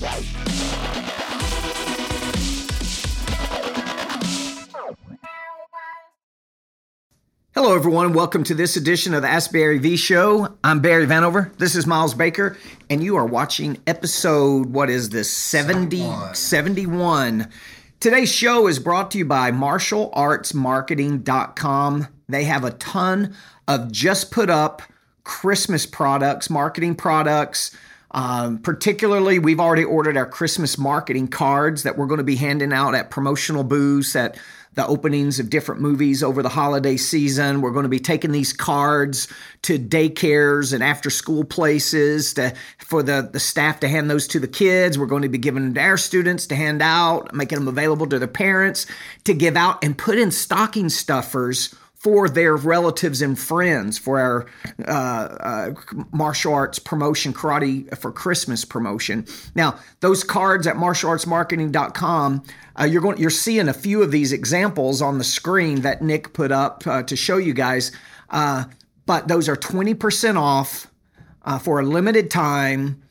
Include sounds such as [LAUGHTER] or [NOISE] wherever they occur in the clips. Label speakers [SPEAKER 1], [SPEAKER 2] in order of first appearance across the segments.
[SPEAKER 1] Hello, everyone. Welcome to this edition of the Ask Barry V Show. I'm Barry Vanover. This is Miles Baker, and you are watching episode, what is this, 70, 71. Today's show is brought to you by martialartsmarketing.com. They have a ton of just put up Christmas products, marketing products. Um, particularly, we've already ordered our Christmas marketing cards that we're going to be handing out at promotional booths at the openings of different movies over the holiday season. We're going to be taking these cards to daycares and after school places to, for the, the staff to hand those to the kids. We're going to be giving them to our students to hand out, making them available to their parents to give out and put in stocking stuffers for their relatives and friends for our uh, uh, martial arts promotion, karate for Christmas promotion. Now, those cards at martialartsmarketing.com, uh, you're going, you're seeing a few of these examples on the screen that Nick put up uh, to show you guys. Uh, but those are 20% off uh, for a limited time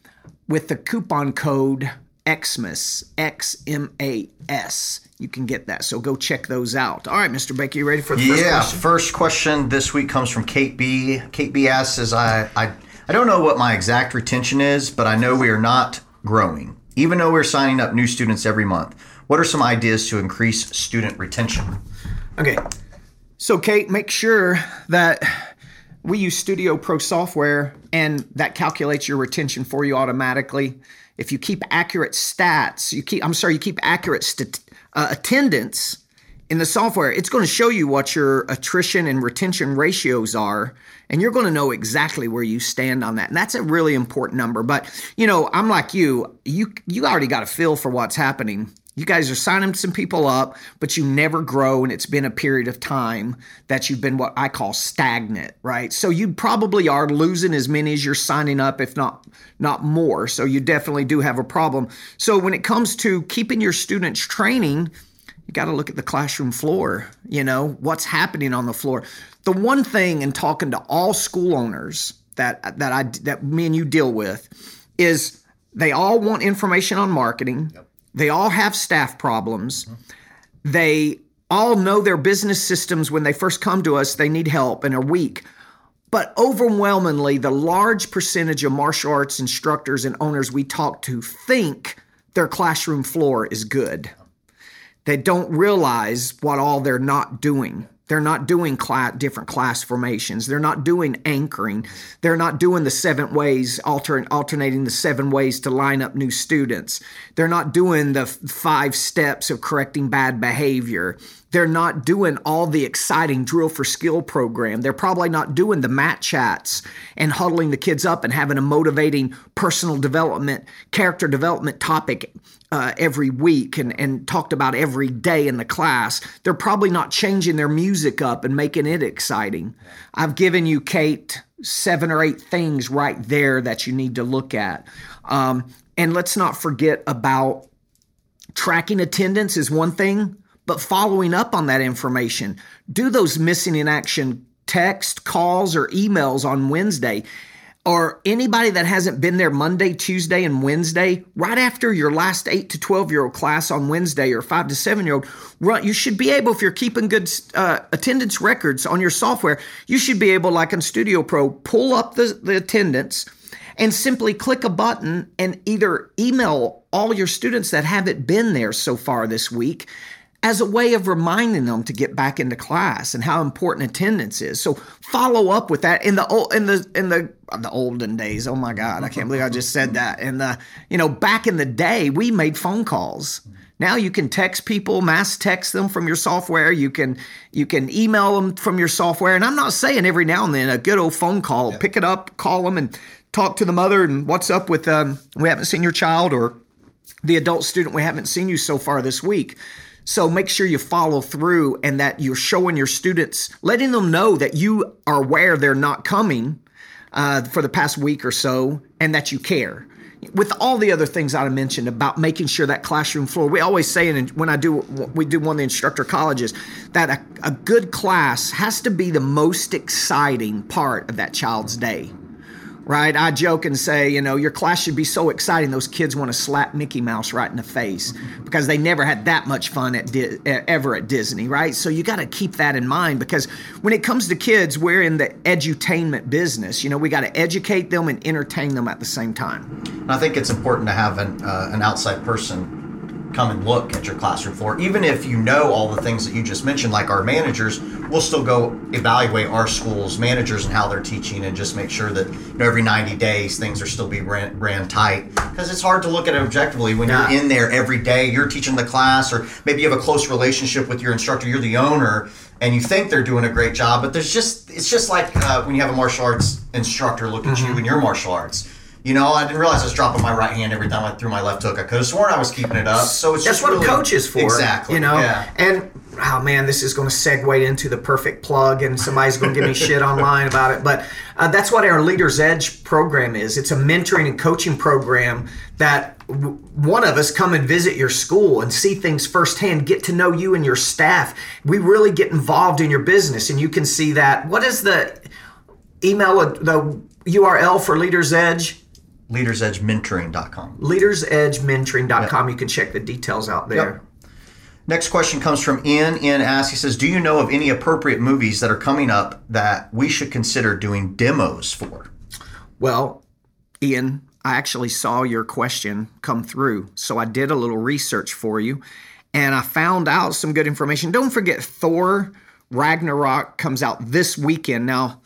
[SPEAKER 1] with the coupon code Xmas, X M A S you can get that. So go check those out. All right, Mr. Baker, you ready for the
[SPEAKER 2] yeah,
[SPEAKER 1] first question?
[SPEAKER 2] Yeah, first question this week comes from Kate B. Kate B asks, "Is I, I I don't know what my exact retention is, but I know we are not growing, even though we're signing up new students every month. What are some ideas to increase student retention?"
[SPEAKER 1] Okay, so Kate, make sure that we use Studio Pro software, and that calculates your retention for you automatically. If you keep accurate stats, you keep I'm sorry, you keep accurate st- uh, attendance in the software, it's going to show you what your attrition and retention ratios are, and you're going to know exactly where you stand on that. And that's a really important number. But you know, I'm like you. You you already got a feel for what's happening. You guys are signing some people up, but you never grow, and it's been a period of time that you've been what I call stagnant, right? So you probably are losing as many as you're signing up, if not not more. So you definitely do have a problem. So when it comes to keeping your students training, you got to look at the classroom floor. You know what's happening on the floor. The one thing in talking to all school owners that that I that me and you deal with is they all want information on marketing. Yep they all have staff problems. They all know their business systems when they first come to us, they need help and are weak. But overwhelmingly, the large percentage of martial arts instructors and owners we talk to think their classroom floor is good. They don't realize what all they're not doing. They're not doing class, different class formations. They're not doing anchoring. They're not doing the seven ways, alter, alternating the seven ways to line up new students. They're not doing the five steps of correcting bad behavior. They're not doing all the exciting drill for skill program. They're probably not doing the mat chats and huddling the kids up and having a motivating personal development, character development topic uh, every week and, and talked about every day in the class. They're probably not changing their music up and making it exciting. I've given you, Kate, seven or eight things right there that you need to look at. Um, and let's not forget about tracking attendance is one thing but following up on that information. Do those missing in action text, calls, or emails on Wednesday. Or anybody that hasn't been there Monday, Tuesday, and Wednesday, right after your last 8 to 12 year old class on Wednesday or 5 to 7 year old, you should be able, if you're keeping good uh, attendance records on your software, you should be able, like in Studio Pro, pull up the, the attendance and simply click a button and either email all your students that haven't been there so far this week as a way of reminding them to get back into class and how important attendance is. So follow up with that in the old in the in the the olden days. Oh my God, I can't believe I just said that. And the you know back in the day, we made phone calls. Now you can text people, mass text them from your software. You can you can email them from your software. And I'm not saying every now and then a good old phone call, yeah. pick it up, call them, and talk to the mother and what's up with um, we haven't seen your child or the adult student we haven't seen you so far this week. So make sure you follow through and that you're showing your students, letting them know that you are aware they're not coming uh, for the past week or so and that you care. With all the other things I mentioned about making sure that classroom floor, we always say, and when I do, we do one of the instructor colleges, that a, a good class has to be the most exciting part of that child's day right? I joke and say, you know, your class should be so exciting. Those kids want to slap Mickey Mouse right in the face [LAUGHS] because they never had that much fun at Di- ever at Disney, right? So you got to keep that in mind because when it comes to kids, we're in the edutainment business. You know, we got to educate them and entertain them at the same time.
[SPEAKER 2] And I think it's important to have an, uh, an outside person come and look at your classroom floor. Even if you know all the things that you just mentioned, like our managers, we'll still go evaluate our school's managers and how they're teaching and just make sure that you know, every 90 days things are still being ran, ran tight. Because it's hard to look at it objectively when
[SPEAKER 1] Yeah.
[SPEAKER 2] you're in there every day, you're teaching the class, or maybe you have a close relationship with your instructor, you're the owner. And you think they're doing a great job, but there's just, it's just like uh, when you have a martial arts instructor look at you in your martial arts. You know, I didn't realize I was dropping my right hand every time I threw my left hook. I could have sworn I was keeping it up. So it's
[SPEAKER 1] That's
[SPEAKER 2] just
[SPEAKER 1] what
[SPEAKER 2] really,
[SPEAKER 1] a coach is for.
[SPEAKER 2] Exactly.
[SPEAKER 1] You know?
[SPEAKER 2] Yeah.
[SPEAKER 1] And oh man, this is going to segue into the perfect plug, and somebody's going to give me shit [LAUGHS] online about it. But uh, that's what our Leaders Edge program is. It's a mentoring and coaching program that w- one of us come and visit your school and see things firsthand, get to know you and your staff. We really get involved in your business, and you can see that. What is the email, uh, the URL for Leaders Edge?
[SPEAKER 2] LeadersEdgeMentoring.com.
[SPEAKER 1] LeadersEdgeMentoring.com. You can check the details out there.
[SPEAKER 2] Next question comes from Ian. Ian asks, he says, Do you know of any appropriate movies that are coming up that we should consider doing demos for?
[SPEAKER 1] Well, Ian, I actually saw your question come through. So I did a little research for you and I found out some good information. Don't forget, Thor Ragnarok comes out this weekend. Now,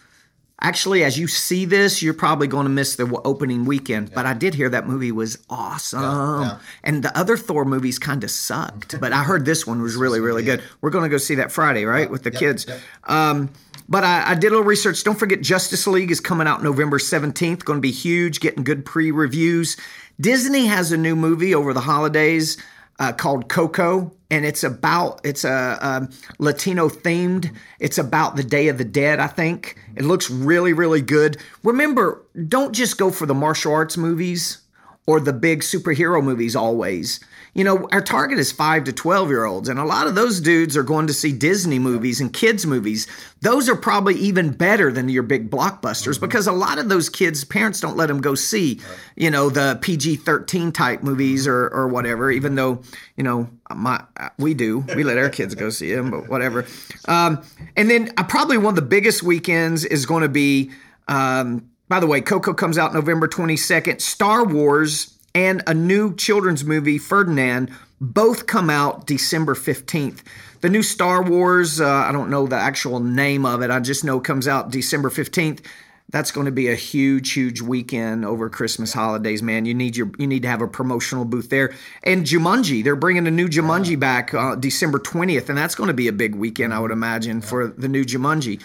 [SPEAKER 1] actually, as you see this, you're probably going to miss the opening weekend, but I did hear that movie was awesome.
[SPEAKER 2] yeah.
[SPEAKER 1] And the other Thor movies kind of sucked, but I heard this one was [LAUGHS] really, really good. We're going to go see that Friday, right, with the kids. Um, but I, I did a little research. Don't forget, Justice League is coming out November 17th. Going to be huge, getting good pre reviews. Disney has a new movie over the holidays uh, called Coco, and it's about it's a um, Latino themed. It's about the Day of the Dead. I think it looks really, really good. Remember, don't just go for the martial arts movies or the big superhero movies always. You know, our target is 5 to 12 year olds, and a lot of those dudes are going to see Disney movies and kids' movies. Those are probably even better than your big blockbusters because a lot of those kids, parents don't let them go see, you know, the PG 13 type movies or, or whatever, even though, you know, my we do. We let our kids go see them, but whatever. Um, and then uh, probably one of the biggest weekends is going to be. Um, by the way, Coco comes out November 22nd. Star Wars and a new children's movie, Ferdinand, both come out December 15th. The new Star Wars, uh, I don't know the actual name of it, I just know it comes out December 15th. That's going to be a huge, huge weekend over Christmas holidays, man. You need your, you need to have a promotional booth there. And Jumanji, they're bringing a new Jumanji back uh, December 20th, and that's going to be a big weekend, I would imagine, for the new Jumanji.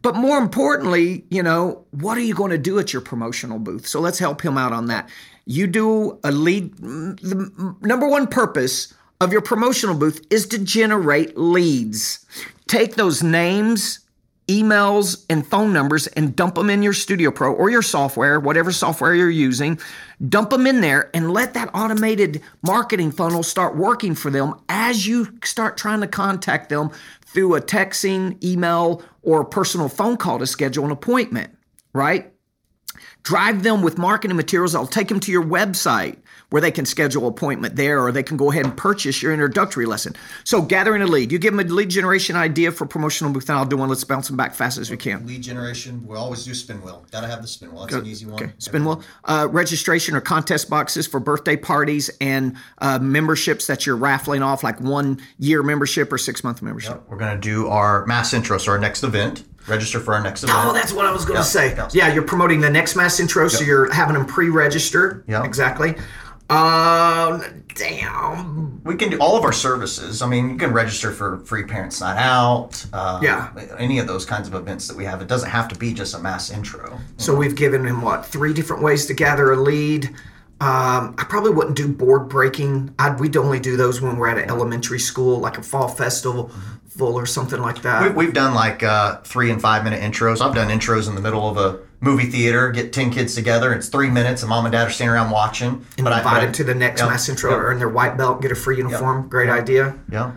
[SPEAKER 1] But more importantly, you know, what are you going to do at your promotional booth? So let's help him out on that. You do a lead. The number one purpose of your promotional booth is to generate leads. Take those names, emails, and phone numbers and dump them in your Studio Pro or your software, whatever software you're using. Dump them in there and let that automated marketing funnel start working for them as you start trying to contact them through a texting, email, or a personal phone call to schedule an appointment, right? Drive them with marketing materials. I'll take them to your website where they can schedule an appointment there or they can go ahead and purchase your introductory lesson. So, gathering a lead. You give them a lead generation idea for promotional booth, and I'll do one. Let's bounce them back fast as we can.
[SPEAKER 2] Lead generation, we always do spin wheel. Gotta have the spin wheel. That's an easy one.
[SPEAKER 1] Okay, spin wheel. Uh, registration or contest boxes for birthday parties and uh, memberships that you're raffling off, like one year membership or six month membership.
[SPEAKER 2] We're gonna do our mass intro, so our next event. Register for our next event.
[SPEAKER 1] Oh, that's what I was going to
[SPEAKER 2] Yeah,
[SPEAKER 1] say.
[SPEAKER 2] yeah.
[SPEAKER 1] Yeah, you're promoting the next mass intro, so you're having them pre-register.
[SPEAKER 2] Yeah.
[SPEAKER 1] exactly. Um, damn.
[SPEAKER 2] We can do all of our services. I mean, you can register for free parents night out. Uh,
[SPEAKER 1] Yeah.
[SPEAKER 2] Any of those kinds of events that we have. It doesn't have to be just a mass intro.
[SPEAKER 1] So we've given him what three different ways to gather a lead. Um, I probably wouldn't do board breaking. I'd, we'd only do those when we're at an elementary school, like a fall festival full or something like that.
[SPEAKER 2] We, we've done like uh, three and five minute intros. I've done intros in the middle of a movie theater. Get ten kids together. It's three minutes, and mom and dad are standing around watching.
[SPEAKER 1] and
[SPEAKER 2] but I-
[SPEAKER 1] invite
[SPEAKER 2] I-
[SPEAKER 1] them to the next
[SPEAKER 2] yeah,
[SPEAKER 1] mass intro,
[SPEAKER 2] yeah.
[SPEAKER 1] earn their white belt, get a free uniform. Great idea.
[SPEAKER 2] Yeah.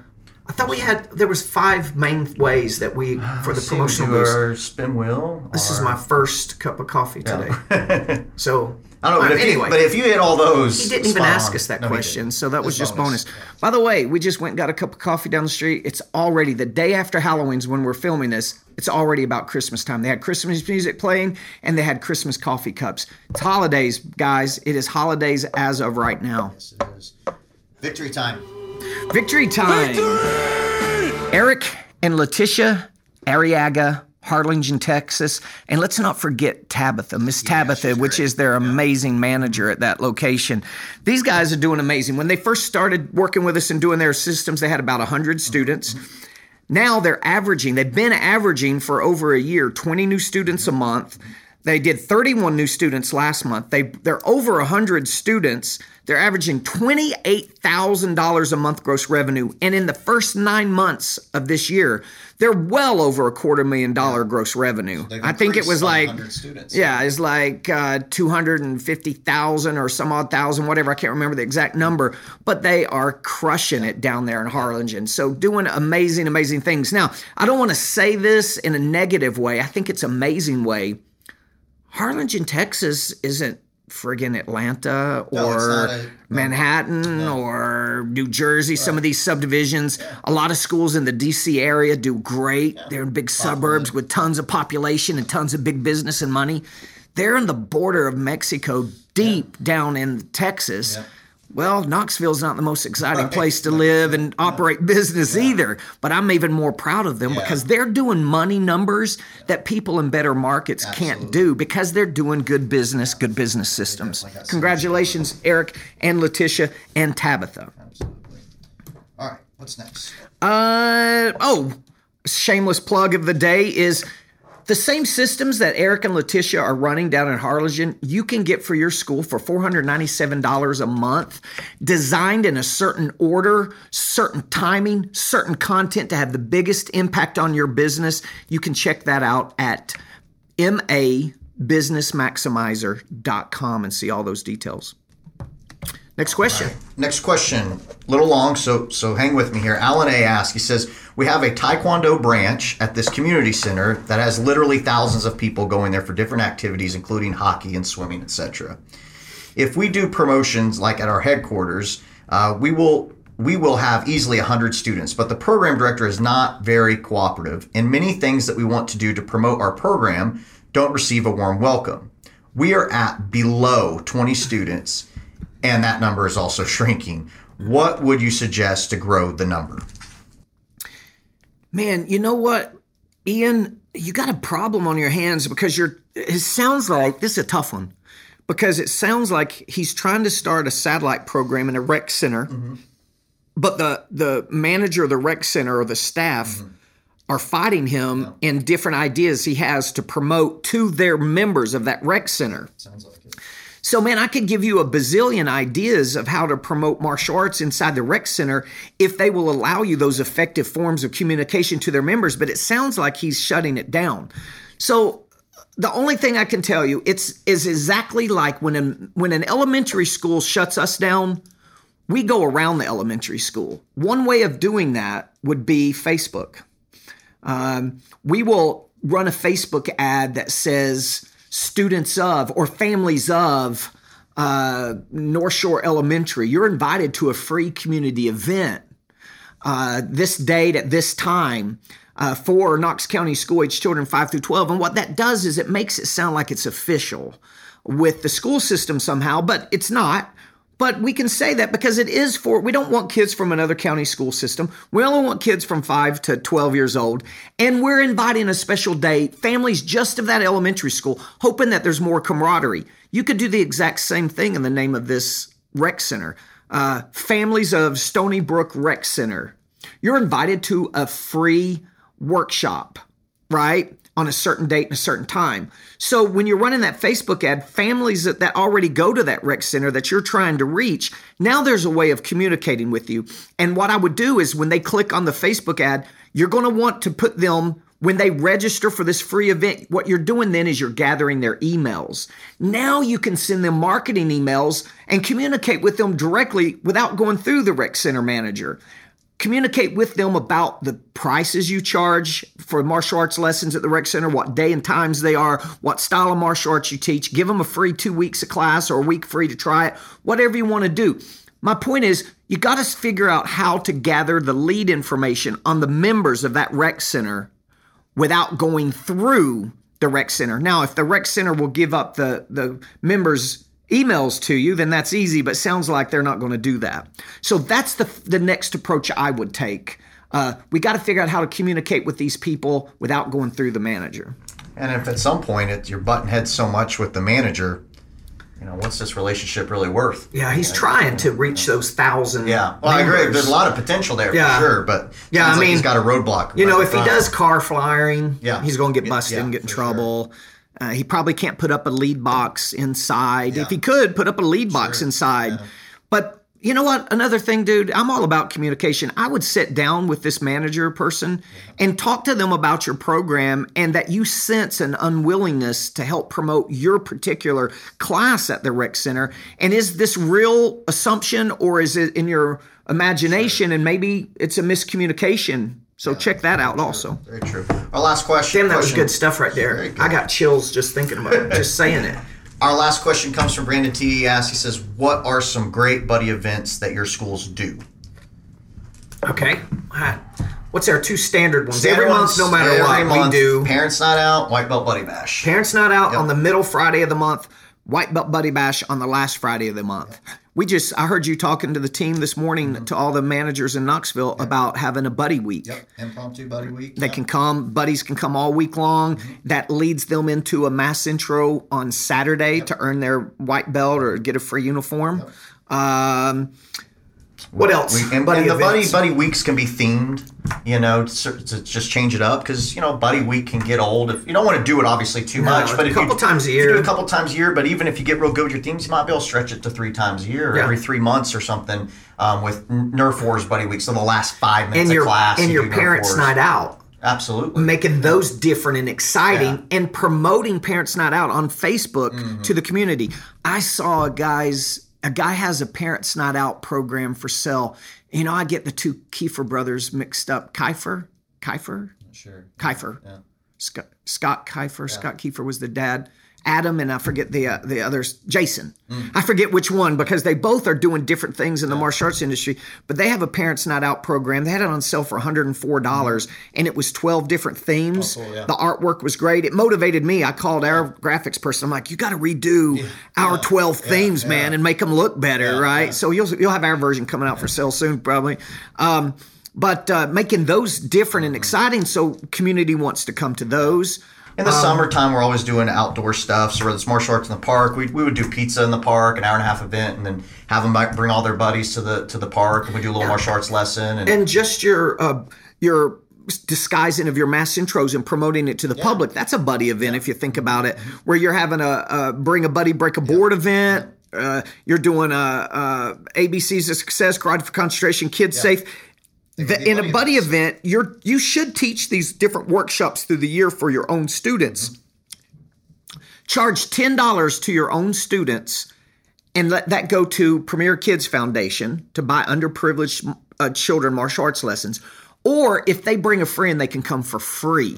[SPEAKER 1] I thought we had there was five main ways that we for the promotional
[SPEAKER 2] do spin wheel.
[SPEAKER 1] This is my first cup of coffee today. [LAUGHS] so
[SPEAKER 2] I don't know, but, if
[SPEAKER 1] anyway.
[SPEAKER 2] you, but if you hit all those,
[SPEAKER 1] He didn't even ask
[SPEAKER 2] on.
[SPEAKER 1] us that
[SPEAKER 2] No,
[SPEAKER 1] question, so that was just bonus. By the way, we just went and got a cup of coffee down the street. It's already the day after Halloween's when we're filming this. It's already about Christmas time. They had Christmas music playing and they had Christmas coffee cups. It's holidays, guys. It is holidays as of right now.
[SPEAKER 2] Yes, it is. Victory time.
[SPEAKER 1] Victory time. Eric and Letitia Arriaga, Harlingen, Texas. And let's not forget Tabitha, Miss Tabitha, which is their amazing manager at that location. These guys are doing amazing. When they first started working with us and doing their systems, they had about 100 students. Now they're averaging, they've been averaging for over a year 20 new students a month. They did 31 new students last month. They they're over 100 students. They're averaging $28,000 a month gross revenue and in the first 9 months of this year, they're well over a quarter million dollar gross revenue.
[SPEAKER 2] they've
[SPEAKER 1] I think it was like
[SPEAKER 2] students.
[SPEAKER 1] Yeah, it's like uh, 250,000 or some odd thousand, whatever. I can't remember the exact number, but they are crushing it down there in Harlingen. So doing amazing, amazing things. Now, I don't want to say this in a negative way. I think it's amazing way. Harlingen, Texas isn't friggin' Atlanta or
[SPEAKER 2] not a- no.
[SPEAKER 1] Manhattan or New Jersey, some of these subdivisions. A lot of schools in the DC area do great. They're in big suburbs with tons of population and tons of big business and money. They're in the border of Mexico, deep down in Texas. Well, Knoxville's not the most exciting
[SPEAKER 2] Right.
[SPEAKER 1] place to live and operate business either, but I'm even more proud of them
[SPEAKER 2] Yeah.
[SPEAKER 1] because they're doing money numbers that people in better markets can't do because they're doing good business, good business systems.
[SPEAKER 2] definitely got some-
[SPEAKER 1] Congratulations, Eric and Letitia and Tabitha.
[SPEAKER 2] Absolutely. All right, what's next?
[SPEAKER 1] Uh oh, shameless plug of the day is the same systems that Eric and Letitia are running down in Harlingen, you can get for your school for $497 a month, designed in a certain order, certain timing, certain content to have the biggest impact on your business. You can check that out at mabusinessmaximizer.com and see all those details. Next question.
[SPEAKER 2] Next question, little long, so so hang with me here. Alan A asks, he says, we have a Taekwondo branch at this community center that has literally thousands of people going there for different activities, including hockey and swimming, etc. If we do promotions like at our headquarters, uh, we will we will have easily 100 students, but the program director is not very cooperative, and many things that we want to do to promote our program don't receive a warm welcome. We are at below 20 students, and that number is also [LAUGHS] shrinking. What would you suggest to grow the number?
[SPEAKER 1] Man, you know what, Ian, you got a problem on your hands because you're. It sounds like this is a tough one because it sounds like he's trying to start a satellite program in a rec center, mm-hmm. but the the manager of the rec center or the staff mm-hmm. are fighting him in different ideas he has to promote to their members of that rec center.
[SPEAKER 2] Sounds like.
[SPEAKER 1] So, man, I could give you a bazillion ideas of how to promote martial arts inside the rec center if they will allow you those effective forms of communication to their members, but it sounds like he's shutting it down. So, the only thing I can tell you it's is exactly like when an when an elementary school shuts us down, we go around the elementary school. One way of doing that would be Facebook. Um, we will run a Facebook ad that says students of or families of uh, North Shore Elementary, you're invited to a free community event uh, this date at this time uh, for Knox County school age children 5 through 12. And what that does is it makes it sound like it's official with the school system somehow, but it's not. But we can say that because it is for, we don't want kids from another county school system. We only want kids from 5 to 12 years old. And we're inviting a special day, families just of that elementary school, hoping that there's more camaraderie. You could do the exact same thing in the name of this rec center. Uh, families of Stony Brook Rec Center. You're invited to a free workshop, right? On a certain date and a certain time. So when you're running that Facebook ad, families that, that already go to that rec center that you're trying to reach, now there's a way of communicating with you. And what I would do is when they click on the Facebook ad, you're going to want to put them when they register for this free event, what you're doing then is you're gathering their emails. Now you can send them marketing emails and communicate with them directly without going through the rec center manager. Communicate with them about the prices you charge for martial arts lessons at the rec center what day and times they are what style of martial arts you teach. Give them a free two weeks of class or a week free to try it whatever you want to do. My point is you got to figure out how to gather the lead information on the members of that rec center without going through the rec center. Now if the rec center will give up the the members emails to you, then that's easy, but sounds like they're not going to do that. So that's the, the next approach I would take. Uh, we got to figure out how to communicate with these people without going through the manager.
[SPEAKER 2] And if at some point it, you're button heads so much with the manager, you know, what's this relationship really worth?
[SPEAKER 1] Yeah, he's trying to reach those thousand.
[SPEAKER 2] Yeah, well, I agree. There's a lot of potential there
[SPEAKER 1] Yeah.
[SPEAKER 2] for sure, but
[SPEAKER 1] Yeah, I
[SPEAKER 2] seems like
[SPEAKER 1] mean,
[SPEAKER 2] he's got a roadblock.
[SPEAKER 1] You know,
[SPEAKER 2] right
[SPEAKER 1] if he does car flying,
[SPEAKER 2] Yeah.
[SPEAKER 1] he's going to get
[SPEAKER 2] Yeah,
[SPEAKER 1] busted and get in trouble. Uh, he probably can't put up a lead box inside.
[SPEAKER 2] Yeah.
[SPEAKER 1] If he could, put up a lead box
[SPEAKER 2] Sure.
[SPEAKER 1] inside.
[SPEAKER 2] Yeah.
[SPEAKER 1] But you know what? Another thing, dude, I'm all about communication. I would sit down with this manager person and talk to them about your program and that you sense an unwillingness to help promote your particular class at the rec center. And is this real assumption or is it in your imagination and maybe it's a miscommunication? So check that out also.
[SPEAKER 2] Very true. Our last question.
[SPEAKER 1] Damn, that was good stuff right there. I got chills just thinking about it, just saying it. [LAUGHS]
[SPEAKER 2] Our last question comes from Brandon T. He asks, he says, What are some great buddy events that your schools do?
[SPEAKER 1] Okay. Right. What's our two standard ones?
[SPEAKER 2] Standard
[SPEAKER 1] every
[SPEAKER 2] ones,
[SPEAKER 1] month, no matter what,
[SPEAKER 2] month,
[SPEAKER 1] we do.
[SPEAKER 2] Parents Night Out, White Belt Buddy Bash.
[SPEAKER 1] Parents Night Out on the middle Friday of the month, White Belt Buddy Bash on the last Friday of the month. We just, I heard you talking to the team this morning to all the managers in Knoxville about having a buddy week.
[SPEAKER 2] Yep, impromptu buddy week.
[SPEAKER 1] They can come, buddies can come all week long. That leads them into a mass intro on Saturday to earn their white belt or get a free uniform. Um, what else?
[SPEAKER 2] We, and,
[SPEAKER 1] Buddy
[SPEAKER 2] and the buddy buddy weeks can be themed, you know, to, to just change it up because you know buddy week can get old. If you don't want to do it obviously too much, but
[SPEAKER 1] a couple
[SPEAKER 2] you,
[SPEAKER 1] times a
[SPEAKER 2] you do
[SPEAKER 1] year.
[SPEAKER 2] a couple times a year. But even if you get real good with your teams, you might be able to stretch it to three times a year, or
[SPEAKER 1] Yeah.
[SPEAKER 2] every three months or something. Um, with Nerf Wars buddy week, so the last five minutes
[SPEAKER 1] and your
[SPEAKER 2] of class
[SPEAKER 1] and
[SPEAKER 2] you
[SPEAKER 1] your parents' night out.
[SPEAKER 2] absolutely.
[SPEAKER 1] making those different and exciting
[SPEAKER 2] Yeah.
[SPEAKER 1] and promoting Parents Night Out on Facebook
[SPEAKER 2] Mm-hmm.
[SPEAKER 1] to the community. I saw a guy's a guy has a Parents not Out program for sale. You know, I get the two Kiefer brothers mixed up. Kiefer, Kiefer,
[SPEAKER 2] Sure.
[SPEAKER 1] Kiefer, Scott, Scott Kiefer. Scott Kiefer was the dad. Adam and I forget the uh, the others. Jason.
[SPEAKER 2] Mm.
[SPEAKER 1] I forget which one because they both are doing different things in the martial arts industry. But they have a Parents Night Out program. They had it on sale for 104 dollars, and it was 12 different themes.
[SPEAKER 2] Oh, cool, yeah.
[SPEAKER 1] The artwork was great. It motivated me. I called our graphics person. I'm like, you got to redo our 12 themes, man, and make them look better, right? So you'll you'll have our version coming out for sale soon, probably. Um, but uh, making those different
[SPEAKER 2] Mm-hmm.
[SPEAKER 1] and exciting, so community wants to come to those.
[SPEAKER 2] In the summertime, we're always doing outdoor stuff. So whether it's martial arts in the park, we, we would do pizza in the park, an hour and a half event, and then have them back, bring all their buddies to the to the park, and we do a little martial arts lesson. And,
[SPEAKER 1] and just your uh, your disguising of your mass intros and promoting it to the public that's a buddy event if you think about it where you're having a, a bring a buddy break a board event uh, you're doing a, a abcs of success garage for concentration kids safe the, in a buddy event you're you should teach these different workshops through the year for your own students. Charge $10 to your own students and let that go to Premier Kids Foundation to buy underprivileged uh, children martial arts lessons. Or if they bring a friend, they can come for free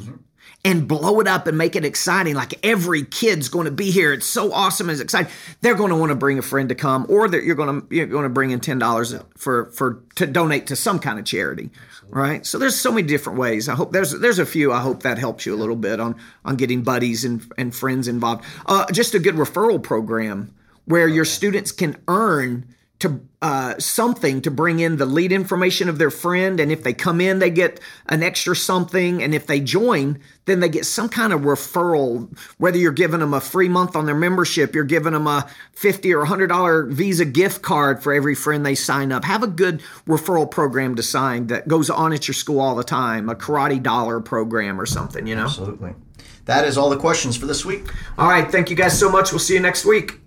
[SPEAKER 1] and blow it up and make it exciting. Like every kid's going to be here. It's so awesome. It's exciting. They're going to want to bring a friend to come, or that you're going to you're going to bring in ten dollars for for to donate to some kind of charity, right? So there's so many different ways. I hope there's there's a few. I hope that helps you a little bit on on getting buddies and and friends involved. Uh, just a good referral program where your students can earn to uh, something to bring in the lead information of their friend, and if they come in, they get an extra something, and if they join, then they get some kind of referral. Whether you're giving them a free month on their membership, you're giving them a fifty or hundred dollar Visa gift card for every friend they sign up. Have a good referral program to sign that goes on at your school all the time, a karate dollar program or something. You know.
[SPEAKER 2] absolutely. That is all the questions for this week.
[SPEAKER 1] All right, thank you guys so much. We'll see you next week.